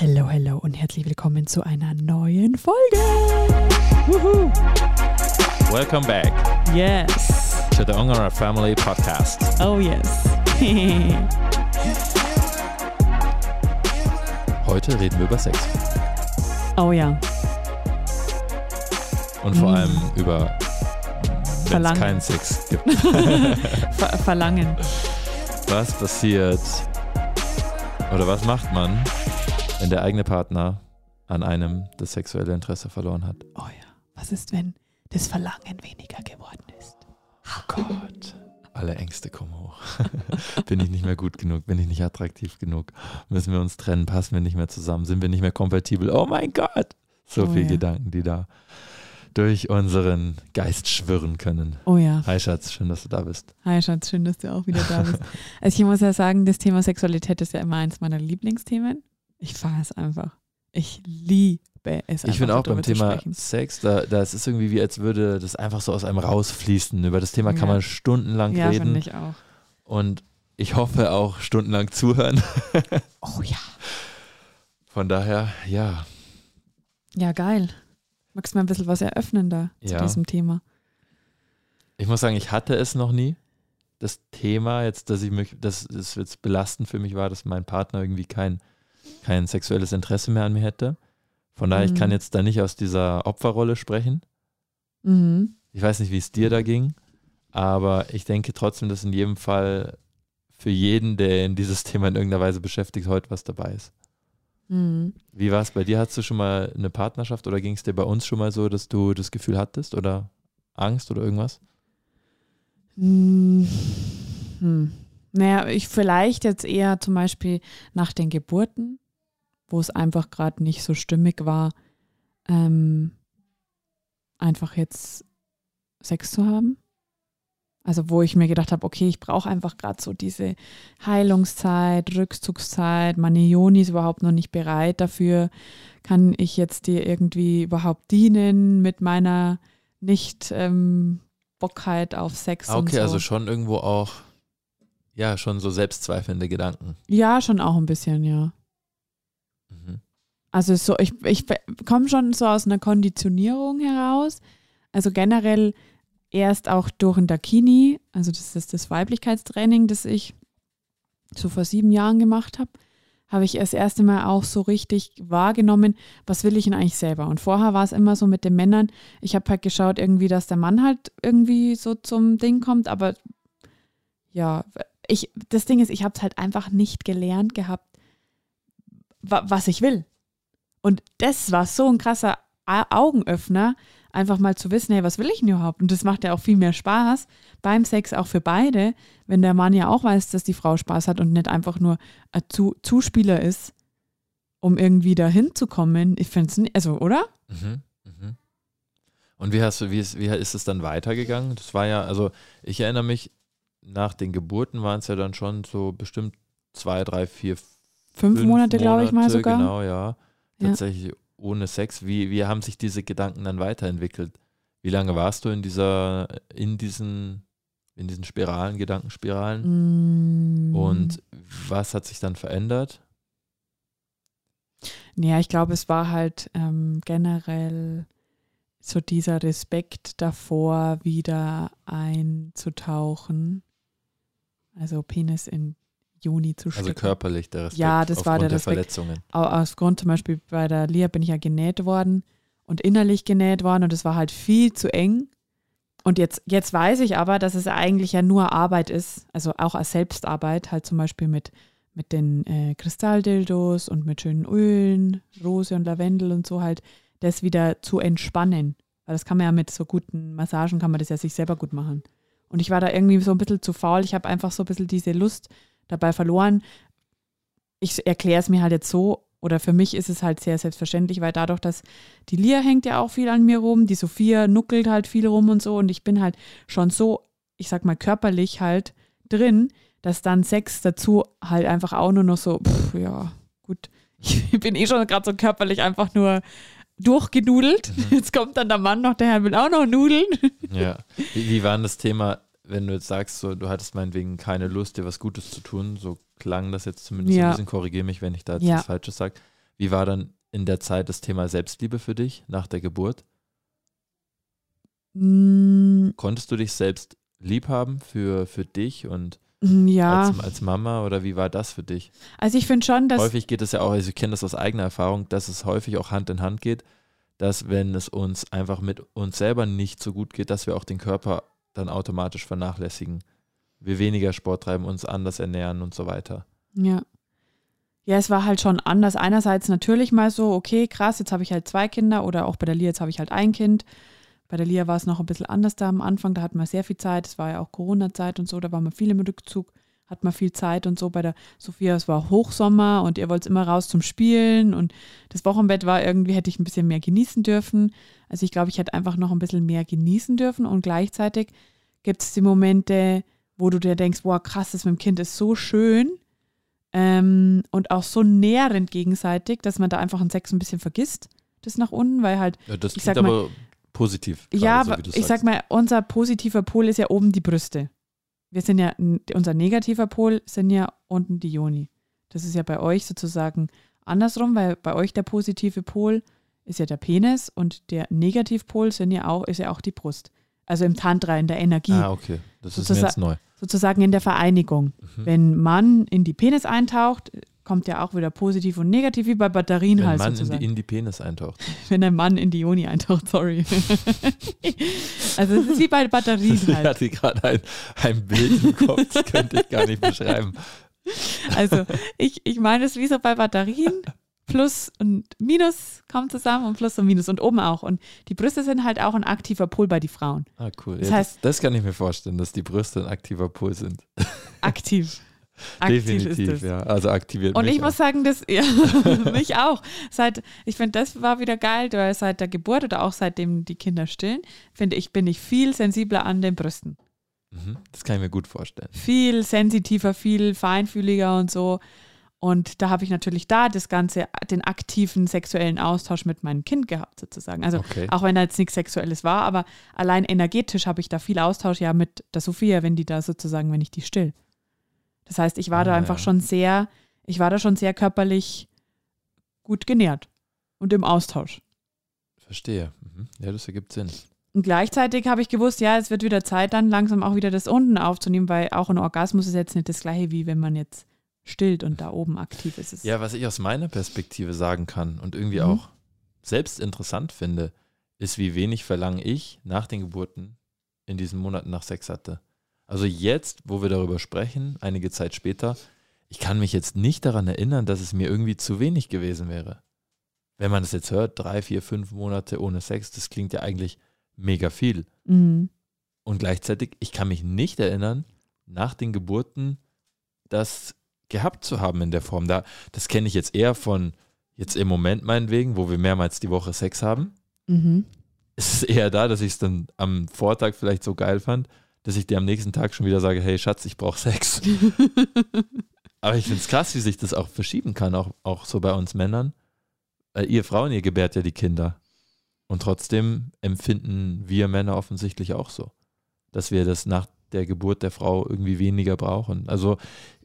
Hello, hello und herzlich willkommen zu einer neuen Folge. Woohoo! Welcome back Yes. to the Ungara Family Podcast. Oh yes. Heute reden wir über Sex oh ja. und vor Mm. allem über wenn es Verlangen. keinen Sex gibt. Ver Verlangen. Was passiert oder was macht man, wenn der eigene Partner an einem das sexuelle Interesse verloren hat? Oh ja. Was ist, wenn das Verlangen weniger geworden ist? Oh Gott. Alle Ängste kommen hoch. bin ich nicht mehr gut genug? Bin ich nicht attraktiv genug? Müssen wir uns trennen? Passen wir nicht mehr zusammen? Sind wir nicht mehr kompatibel? Oh mein Gott! So Oh viele ja. Gedanken, die da durch unseren Geist schwirren können. Oh ja. Hi Schatz, schön, dass du da bist. Hi Schatz, schön, dass du auch wieder da bist. Also ich muss ja sagen, das Thema Sexualität ist ja immer eins meiner Lieblingsthemen. Ich fahre es einfach. Ich liebe es einfach. ich finde auch beim zu Thema. Sex, da, da ist es irgendwie wie, als würde das einfach so aus einem rausfließen. Über das Thema kann Ja. man stundenlang Ja, reden finde ich auch. und ich hoffe auch stundenlang zuhören. Oh ja. Von daher, ja, Ja, geil. Magst du mal ein bisschen was eröffnen da zu Ja. diesem Thema? Ich muss sagen, ich hatte es noch nie. Das Thema jetzt, dass ich mich, dass es jetzt belastend für mich war, dass mein Partner irgendwie kein, kein sexuelles Interesse mehr an mir hätte. Von daher, ich kann Mhm. jetzt da nicht aus dieser Opferrolle sprechen. Mhm. Ich weiß nicht, wie es dir da ging, aber ich denke trotzdem, dass in jedem Fall für jeden, der in dieses Thema in irgendeiner Weise beschäftigt, heute was dabei ist. Mhm. Wie war es bei dir? Hattest du schon mal eine Partnerschaft oder ging es dir bei uns schon mal so, dass du das Gefühl hattest oder Angst oder irgendwas? Hm. Naja, ich vielleicht jetzt eher zum Beispiel nach den Geburten, wo es einfach gerade nicht so stimmig war, ähm, einfach jetzt Sex zu haben. Also wo ich mir gedacht habe, okay, ich brauche einfach gerade so diese Heilungszeit, Rückzugszeit, meine Joni ist überhaupt noch nicht bereit dafür. Kann ich jetzt dir irgendwie überhaupt dienen mit meiner nicht ähm, Bockheit auf Sex Ah, und Okay, so? also schon irgendwo auch, ja, schon so selbstzweifelnde Gedanken. ja, schon auch ein bisschen, ja. Mhm. Also so, ich, ich komme schon so aus einer Konditionierung heraus. Also generell erst auch durch ein Dakini, also das ist das Weiblichkeitstraining, das ich so vor sieben Jahren gemacht habe, habe ich das erste Mal auch so richtig wahrgenommen, was will ich denn eigentlich selber. Und vorher war es immer so mit den Männern, ich habe halt geschaut irgendwie, dass der Mann halt irgendwie so zum Ding kommt, aber ja, ich, das Ding ist, ich habe es halt einfach nicht gelernt gehabt, wa was ich will. Und das war so ein krasser Augenöffner, einfach mal zu wissen, hey, was will ich denn überhaupt? Und das macht ja auch viel mehr Spaß beim Sex auch für beide, wenn der Mann ja auch weiß, dass die Frau Spaß hat und nicht einfach nur ein zu Zuspieler ist, um irgendwie dahin zu kommen. Ich finde es, also, oder? Mhm. Mhm. Und wie hast wie ist, wie ist es dann weitergegangen? Das war ja, also ich erinnere mich, nach den Geburten waren es ja dann schon so bestimmt zwei, drei, vier, Fünf, Monate, glaube ich mal sogar. Genau, ja. Ja. Tatsächlich ohne Sex. Wie, wie haben sich diese Gedanken dann weiterentwickelt? Wie lange warst du in dieser, in diesen, in diesen Spiralen, Gedankenspiralen? Mm. Und was hat sich dann verändert? Ja, ich glaube, es war halt ähm, generell so dieser Respekt davor, wieder einzutauchen. Also Penis in Juni zu Also stecken. körperlich der Respekt Ja, das war der der Respekt. Verletzungen. Au- Aus Grund zum Beispiel bei der Lia bin ich ja genäht worden und innerlich genäht worden und es war halt viel zu eng. Und jetzt, jetzt weiß ich aber, dass es eigentlich ja nur Arbeit ist, also auch als Selbstarbeit, halt zum Beispiel mit, mit den äh, Kristalldildos und mit schönen Ölen, Rose und Lavendel und so halt, das wieder zu entspannen. Weil das kann man ja mit so guten Massagen, kann man das ja sich selber gut machen. Und ich war da irgendwie so ein bisschen zu faul. Ich habe einfach so ein bisschen diese Lust dabei verloren. Ich erkläre es mir halt jetzt so, oder für mich ist es halt sehr selbstverständlich, weil dadurch, dass die Lia hängt ja auch viel an mir rum, die Sophia nuckelt halt viel rum und so und ich bin halt schon so, ich sag mal körperlich halt drin, dass dann Sex dazu halt einfach auch nur noch so, pff, ja, gut, ich bin eh schon gerade so körperlich einfach nur durchgenudelt. Mhm. Jetzt kommt dann der Mann noch, der Herr will auch noch nudeln. Ja. Wie, wie war denn das Thema, wenn du jetzt sagst, so, du hattest meinetwegen keine Lust, dir was Gutes zu tun, so klang das jetzt zumindest Ja. ein bisschen, korrigiere mich, wenn ich da jetzt Ja. was Falsches sage. Wie war dann in der Zeit das Thema Selbstliebe für dich nach der Geburt? Mm, Konntest du dich selbst lieb haben für, für dich und ja, als, als Mama oder wie war das für dich? also ich finde schon, dass häufig geht es ja auch, also ich kenne das aus eigener Erfahrung, dass es häufig auch Hand in Hand geht, dass wenn es uns einfach mit uns selber nicht so gut geht, dass wir auch den Körper dann automatisch vernachlässigen. Wir weniger Sport treiben, uns anders ernähren und so weiter. Ja. Ja, es war halt schon anders. Einerseits natürlich mal so, okay, krass, jetzt habe ich halt zwei Kinder oder auch bei der Lia, jetzt habe ich halt ein Kind. Bei der Lia war es noch ein bisschen anders da am Anfang, da hatten wir sehr viel Zeit. Es war ja auch Corona-Zeit und so, da war man viel im Rückzug, hat man viel Zeit und so. Bei der Sophia, es war Hochsommer und ihr wollt immer raus zum Spielen und das Wochenbett war irgendwie, hätte ich ein bisschen mehr genießen dürfen. Also ich glaube, ich hätte einfach noch ein bisschen mehr genießen dürfen und gleichzeitig gibt es die Momente, wo du dir denkst, boah, krass, das mit dem Kind ist so schön ähm, und auch so nährend gegenseitig, dass man da einfach einen Sex ein bisschen vergisst, das nach unten, weil halt, Ja, das Ich sag mal- aber positiv. ja, so, ich sagst. sag mal, unser positiver Pol ist ja oben die Brüste. Wir sind ja, unser negativer Pol sind ja unten die Joni. Das ist ja bei euch sozusagen andersrum, weil bei euch der positive Pol ist ja der Penis und der Negativpol sind ja auch, ist ja auch die Brust. Also im Tantra, in der Energie, Ah, okay. Das ist mir jetzt neu. sozusagen in der Vereinigung. Mhm. Wenn Mann in die Penis eintaucht, kommt ja auch wieder positiv und negativ, wie bei Batterien Wenn halt man in sozusagen. die, in die Penis eintaucht. wenn ein Mann in die Joni eintaucht, sorry. also es ist wie bei Batterien Ich halt. hatte gerade ein, ein Bild im Kopf, das könnte ich gar nicht beschreiben. Also ich, ich meine es wie so bei Batterien. Plus und Minus kommen zusammen und Plus und Minus und oben auch. Und die Brüste sind halt auch ein aktiver Pol bei die Frauen. Ah, cool. Das ja, heißt- das, das kann ich mir vorstellen, dass die Brüste ein aktiver Pol sind. Aktiv. Aktiv Definitiv, ist das. ja. Also aktiviert Und ich muss auch. sagen, das, ja, mich auch. Seit, ich finde, das war wieder geil, weil seit der Geburt oder auch seitdem die Kinder stillen, finde ich, bin ich viel sensibler an den Brüsten. Mhm, Das kann ich mir gut vorstellen. Viel sensitiver, viel feinfühliger und so. Und da habe ich natürlich da das Ganze, den aktiven sexuellen Austausch mit meinem Kind gehabt, sozusagen. Also Okay. auch wenn da jetzt nichts Sexuelles war, aber allein energetisch habe ich da viel Austausch ja mit der Sophia, wenn die da sozusagen, wenn ich die still. Das heißt, ich war da Ah, einfach ja. schon sehr, ich war da schon sehr körperlich gut genährt und im Austausch. Verstehe. Mhm. Ja, das ergibt Sinn. Und gleichzeitig habe ich gewusst, ja, es wird wieder Zeit, dann langsam auch wieder das unten aufzunehmen, weil auch ein Orgasmus ist jetzt nicht das gleiche, wie wenn man jetzt stillt und da oben aktiv ist. Ja, was ich aus meiner Perspektive sagen kann und irgendwie Mhm. auch selbst interessant finde, ist, wie wenig Verlangen ich nach den Geburten in diesen Monaten nach Sex hatte. Also jetzt, wo wir darüber sprechen, einige Zeit später, ich kann mich jetzt nicht daran erinnern, dass es mir irgendwie zu wenig gewesen wäre. Wenn man das jetzt hört, drei, vier, fünf Monate ohne Sex, das klingt ja eigentlich mega viel. Mhm. Und gleichzeitig, ich kann mich nicht erinnern, nach den Geburten das gehabt zu haben in der Form. Da, das kenne ich jetzt eher von jetzt im Moment meinetwegen, wo wir mehrmals die Woche Sex haben. Mhm. Es ist eher da, dass ich es dann am Vortag vielleicht so geil fand, dass ich dir am nächsten Tag schon wieder sage, hey Schatz, ich brauche Sex. Aber ich finde es krass, wie sich das auch verschieben kann, auch, auch so bei uns Männern. Weil ihr Frauen, ihr gebärt ja die Kinder. Und trotzdem empfinden wir Männer offensichtlich auch so, dass wir das nach der Geburt der Frau irgendwie weniger brauchen. Also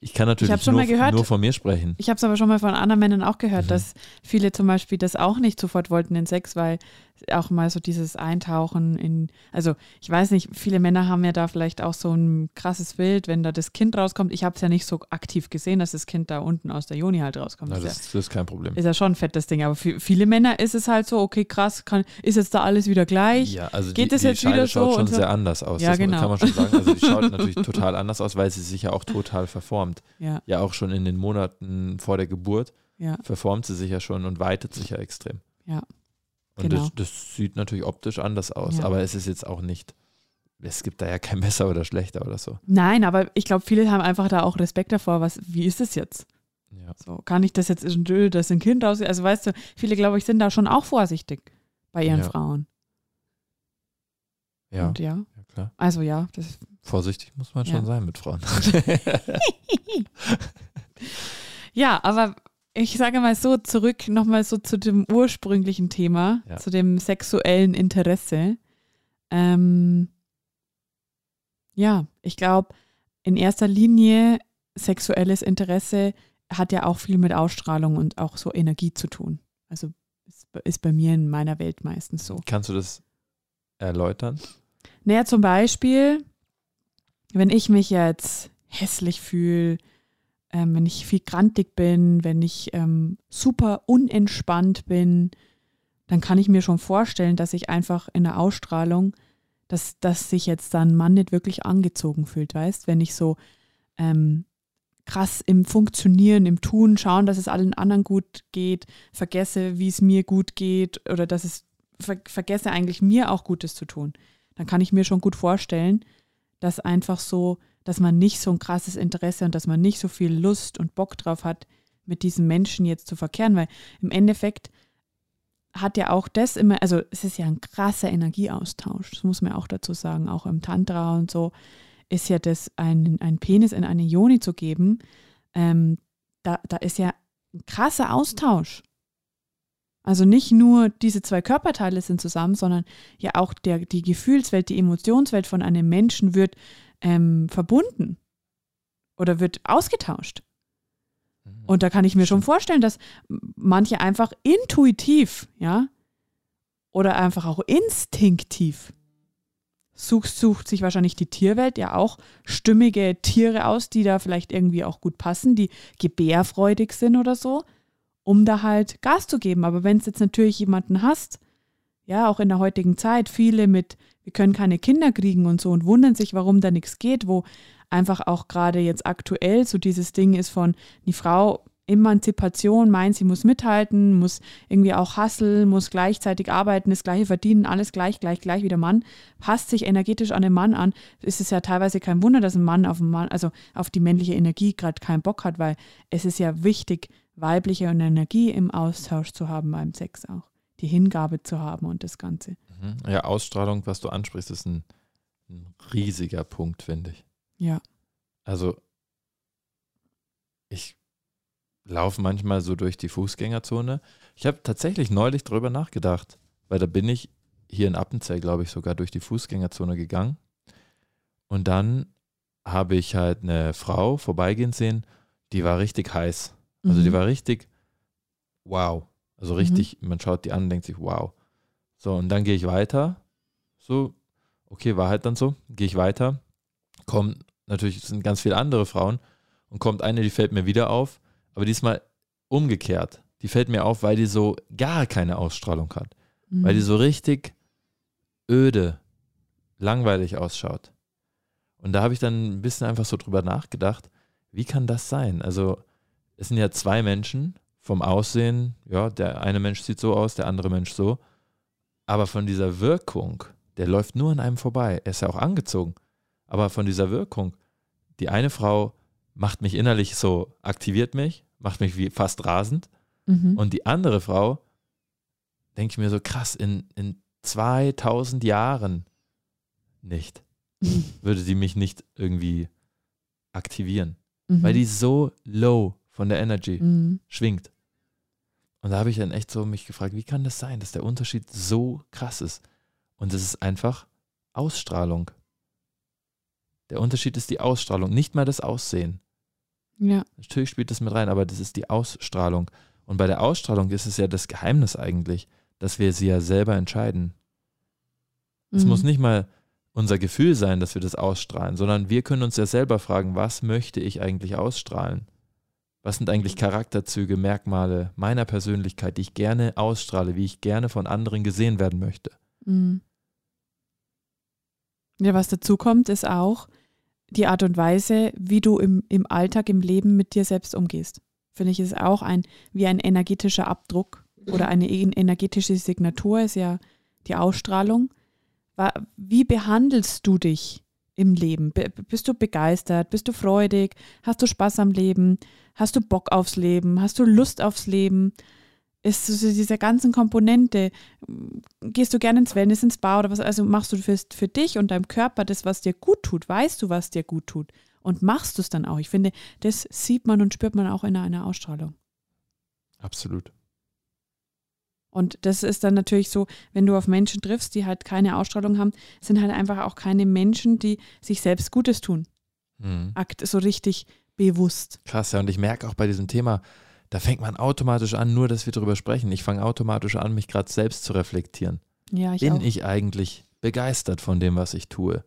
ich kann natürlich nur, gehört. nur von mir sprechen. Ich habe es aber schon mal von anderen Männern auch gehört, Mhm. dass viele zum Beispiel das auch nicht sofort wollten in Sex, weil auch mal so dieses Eintauchen in, also ich weiß nicht, viele Männer haben ja da vielleicht auch so ein krasses Bild, wenn da das Kind rauskommt. Ich habe es ja nicht so aktiv gesehen, dass das Kind da unten aus der Joni halt rauskommt. Na, Das das, das ist kein Problem. ist, ja, ist ja schon ein fettes Ding, aber für viele Männer ist es halt so, okay, krass, kann, ist jetzt da alles wieder gleich? Ja, also Geht die, es jetzt Scheide wieder schaut so schon so? sehr anders aus. Ja, das genau. kann man schon sagen. Also die schaut natürlich total anders aus, weil sie sich ja auch total verformt. Ja, Ja, auch schon in den Monaten vor der Geburt ja, verformt sie sich ja schon und weitet sich ja extrem. Ja, Und genau. das, das sieht natürlich optisch anders aus, Ja. aber es ist jetzt auch nicht, es gibt da ja kein besser oder schlechter oder so. Nein, aber ich glaube, viele haben einfach da auch Respekt davor, was, wie ist es jetzt? Ja. So, kann ich das jetzt, das ein Kind aus, also weißt du, viele, glaube ich, sind da schon auch vorsichtig bei ihren Ja. Frauen. Ja, Und ja, ja, klar. also ja, das, Vorsichtig muss man Ja. schon sein mit Frauen. ja, aber ich sage mal so, zurück nochmal so zu dem ursprünglichen Thema, Ja. zu dem sexuellen Interesse. Ähm, ja, ich glaube, in erster Linie sexuelles Interesse hat ja auch viel mit Ausstrahlung und auch so Energie zu tun. Also ist, ist bei mir in meiner Welt meistens so. Kannst du das erläutern? Naja, zum Beispiel, wenn ich mich jetzt hässlich fühle, ähm, wenn ich viel grantig bin, wenn ich ähm, super unentspannt bin, dann kann ich mir schon vorstellen, dass ich einfach in der Ausstrahlung, dass, dass sich jetzt dann Mann nicht wirklich angezogen fühlt, weißt, wenn ich so ähm, krass im Funktionieren, im Tun, schauen, dass es allen anderen gut geht, vergesse, wie es mir gut geht oder dass es ver vergesse eigentlich mir auch Gutes zu tun. Dann kann ich mir schon gut vorstellen, dass einfach so, dass man nicht so ein krasses Interesse und dass man nicht so viel Lust und Bock drauf hat, mit diesem Menschen jetzt zu verkehren, weil im Endeffekt hat ja auch das immer, also es ist ja ein krasser Energieaustausch, das muss man auch dazu sagen, auch im Tantra und so ist ja das, ein, ein Penis in eine Joni zu geben, ähm, da, da ist ja ein krasser Austausch. Also nicht nur diese zwei Körperteile sind zusammen, sondern ja auch der, die Gefühlswelt, die Emotionswelt von einem Menschen wird ähm, verbunden oder wird ausgetauscht. Mhm. Und da kann ich mir schon vorstellen, dass manche einfach intuitiv, ja, oder einfach auch instinktiv sucht, sucht sich wahrscheinlich die Tierwelt ja auch stimmige Tiere aus, die da vielleicht irgendwie auch gut passen, die gebärfreudig sind oder so, um da halt Gas zu geben. Aber wenn es jetzt natürlich jemanden hast, ja, auch in der heutigen Zeit, viele mit, wir können keine Kinder kriegen und so und wundern sich, warum da nichts geht, wo einfach auch gerade jetzt aktuell so dieses Ding ist von, die Frau Emanzipation meint, sie muss mithalten, muss irgendwie auch hasseln, muss gleichzeitig arbeiten, das gleiche verdienen, alles gleich, gleich, gleich wie der Mann, passt sich energetisch an den Mann an, ist es ja teilweise kein Wunder, dass ein Mann auf, Mann, also auf die männliche Energie gerade keinen Bock hat, weil es ist ja wichtig, weibliche Energie im Austausch zu haben beim Sex auch, die Hingabe zu haben und das Ganze. Mhm. Ja, Ausstrahlung, was du ansprichst, ist ein, ein riesiger Punkt, finde ich. Ja. Also ich laufe manchmal so durch die Fußgängerzone. Ich habe tatsächlich neulich drüber nachgedacht, weil da bin ich hier in Appenzell, glaube ich, sogar durch die Fußgängerzone gegangen. Und dann habe ich halt eine Frau vorbeigehen sehen, die war richtig heiß. Also mhm. die war richtig wow. Also richtig, mhm. man schaut die an und denkt sich, wow. So, und dann gehe ich weiter. So, okay, war halt dann so. Gehe ich weiter. Kommen, natürlich sind ganz viele andere Frauen. Und kommt eine, die fällt mir wieder auf aber diesmal umgekehrt. Die fällt mir auf, weil die so gar keine Ausstrahlung hat. Mhm. Weil die so richtig öde, langweilig ausschaut. Und da habe ich dann ein bisschen einfach so drüber nachgedacht, wie kann das sein? Also es sind ja zwei Menschen vom Aussehen, ja, der eine Mensch sieht so aus, der andere Mensch so, aber von dieser Wirkung, der läuft nur an einem vorbei. Er ist ja auch angezogen, aber von dieser Wirkung, die eine Frau macht mich innerlich so, aktiviert mich, macht mich wie fast rasend. Mhm. Und die andere Frau, denke ich mir so, krass, in, in 2000 Jahren nicht, mhm. würde sie mich nicht irgendwie aktivieren, mhm. weil die so low von der Energy mhm. schwingt. Und da habe ich dann echt so mich gefragt, wie kann das sein, dass der Unterschied so krass ist? Und es ist einfach Ausstrahlung. Der Unterschied ist die Ausstrahlung, nicht mal das Aussehen. Ja. Natürlich spielt das mit rein, aber das ist die Ausstrahlung. Und bei der Ausstrahlung ist es ja das Geheimnis eigentlich, dass wir sie ja selber entscheiden. Es mhm. muss nicht mal unser Gefühl sein, dass wir das ausstrahlen, sondern wir können uns ja selber fragen, was möchte ich eigentlich ausstrahlen? Was sind eigentlich Charakterzüge, Merkmale meiner Persönlichkeit, die ich gerne ausstrahle, wie ich gerne von anderen gesehen werden möchte? Mhm. Ja, was dazu kommt, ist auch, die Art und Weise, wie du im, im Alltag, im Leben mit dir selbst umgehst. Finde ich, ist auch ein, wie ein energetischer Abdruck oder eine energetische Signatur, ist ja die Ausstrahlung. Wie behandelst du dich im Leben? Bist du begeistert? Bist du freudig? Hast du Spaß am Leben? Hast du Bock aufs Leben? Hast du Lust aufs Leben? ist so diese ganzen Komponente. Gehst du gerne ins Wellness, ins Bar oder was? Also machst du für, für dich und deinem Körper das, was dir gut tut. Weißt du, was dir gut tut? Und machst du es dann auch. Ich finde, das sieht man und spürt man auch in einer Ausstrahlung. Absolut. Und das ist dann natürlich so, wenn du auf Menschen triffst, die halt keine Ausstrahlung haben, sind halt einfach auch keine Menschen, die sich selbst Gutes tun. Mhm. Akt so richtig bewusst. Krass, ja. Und ich merke auch bei diesem Thema, da fängt man automatisch an, nur dass wir darüber sprechen. Ich fange automatisch an, mich gerade selbst zu reflektieren. Ja, ich Bin auch. ich eigentlich begeistert von dem, was ich tue?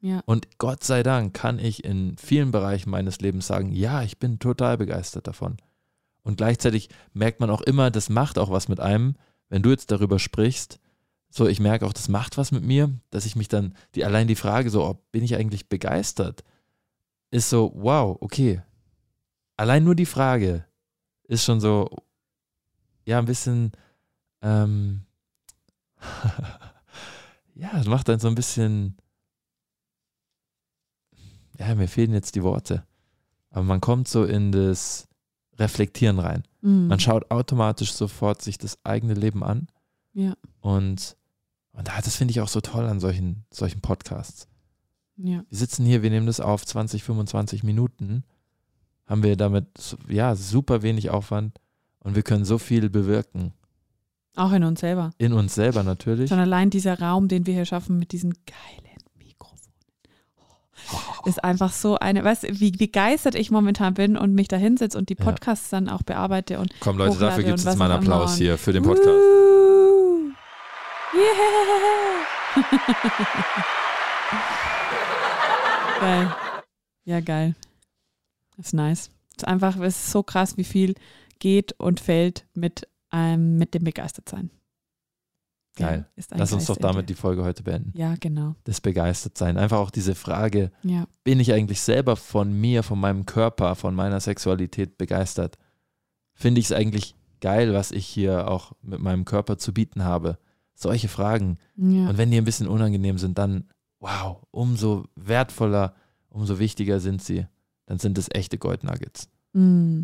Ja. Und Gott sei Dank kann ich in vielen Bereichen meines Lebens sagen, ja, ich bin total begeistert davon. Und gleichzeitig merkt man auch immer, das macht auch was mit einem, wenn du jetzt darüber sprichst. So, ich merke auch, das macht was mit mir, dass ich mich dann, die, allein die Frage so, oh, bin ich eigentlich begeistert, ist so, wow, okay. Allein nur die Frage ist schon so, ja, ein bisschen, ähm, ja, es macht dann so ein bisschen, ja, mir fehlen jetzt die Worte. Aber man kommt so in das Reflektieren rein. Mhm. Man schaut automatisch sofort sich das eigene Leben an. Ja. Und, und das finde ich auch so toll an solchen, solchen Podcasts. Ja. Wir sitzen hier, wir nehmen das auf 20, 25 Minuten, haben wir damit ja super wenig Aufwand und wir können so viel bewirken. Auch in uns selber. In uns selber natürlich. Schon allein dieser Raum, den wir hier schaffen mit diesen geilen ist einfach so eine, weißt du, wie begeistert ich momentan bin und mich da hinsetze und die Ja. Podcasts dann auch bearbeite und Komm Leute, dafür gibt es jetzt was mal einen auch immer Applaus hier für den Podcast. Woo! Yeah! geil. Ja, geil. Das ist nice. Es ist einfach, es ist so krass, wie viel geht und fällt mit, ähm, mit dem Begeistertsein. Geil. Lass uns doch damit die Folge heute beenden. Ja, genau. Das Begeistertsein. Einfach auch diese Frage, Ja. bin ich eigentlich selber von mir, von meinem Körper, von meiner Sexualität begeistert? Finde ich es eigentlich geil, was ich hier auch mit meinem Körper zu bieten habe? Solche Fragen. ja. Und wenn die ein bisschen unangenehm sind, dann, wow, umso wertvoller, umso wichtiger sind sie. Dann sind es echte Goldnuggets. Mm.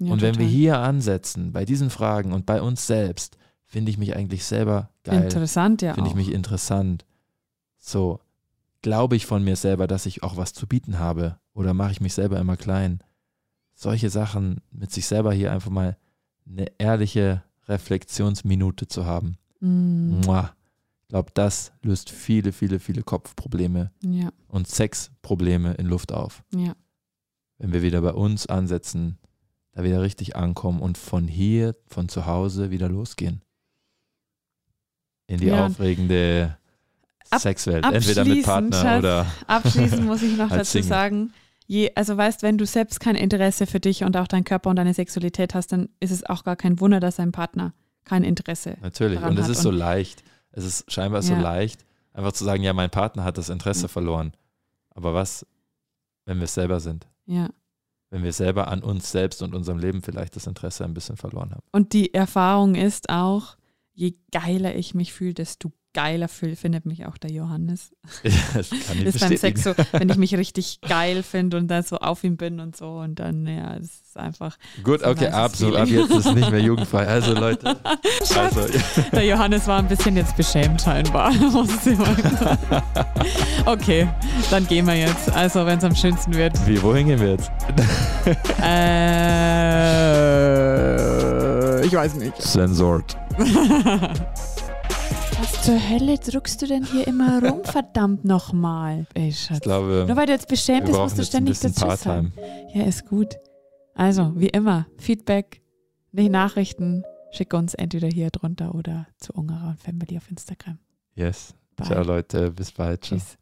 Ja, und wenn wir total. hier ansetzen, bei diesen Fragen und bei uns selbst, finde ich mich eigentlich selber geil. Interessant, ja. Finde ich mich interessant. So, glaube ich von mir selber, dass ich auch was zu bieten habe? Oder mache ich mich selber immer klein? Solche Sachen mit sich selber hier einfach mal eine ehrliche Reflexionsminute zu haben. Mm. Ich glaube, das löst viele, viele, viele Kopfprobleme Ja, und Sexprobleme in Luft auf. ja. Wenn wir wieder bei uns ansetzen, da wieder richtig ankommen und von hier, von zu Hause wieder losgehen. In die Ja. aufregende Ab- Sexwelt. Entweder mit Partner Schatz, oder Abschließend muss ich noch Als dazu Single. sagen, je, also weißt, wenn du selbst kein Interesse für dich und auch deinen Körper und deine Sexualität hast, dann ist es auch gar kein Wunder, dass dein Partner kein Interesse. natürlich. daran Und es hat ist so und- leicht. Es ist scheinbar so Ja. leicht, einfach zu sagen, ja, mein Partner hat das Interesse Ja. verloren. Aber was, wenn wir es selber sind? Ja. Wenn wir selber an uns selbst und unserem Leben vielleicht das Interesse ein bisschen verloren haben. Und die Erfahrung ist auch, je geiler ich mich fühle, desto geiler fühl, findet mich auch der Johannes. das kann ich ist beim. Sex so, wenn ich mich richtig geil finde und da so auf ihm bin und so und dann, ja, es ist einfach. Gut, so okay, absolut. Ab jetzt ist es nicht mehr jugendfrei. Also Leute, Schatz, also, der Johannes war ein bisschen jetzt beschämt scheinbar. muss ich sagen. okay, dann gehen wir jetzt. Also, wenn es am schönsten wird. wie, wohin gehen wir jetzt? Äh, ich weiß nicht. Sensort. Was zur Hölle drückst du denn hier immer rum, verdammt nochmal? Ey, Ich Schatz. glaube, Nur weil du jetzt beschämt bist, musst du ständig dazu sagen. Part-Time. Ja, ist gut. Also, wie immer, Feedback, die Nachrichten, schick uns entweder hier drunter oder zu Ungerer und Family auf Instagram. Yes. Bye. Ciao Leute, bis bald. Ciao. Tschüss.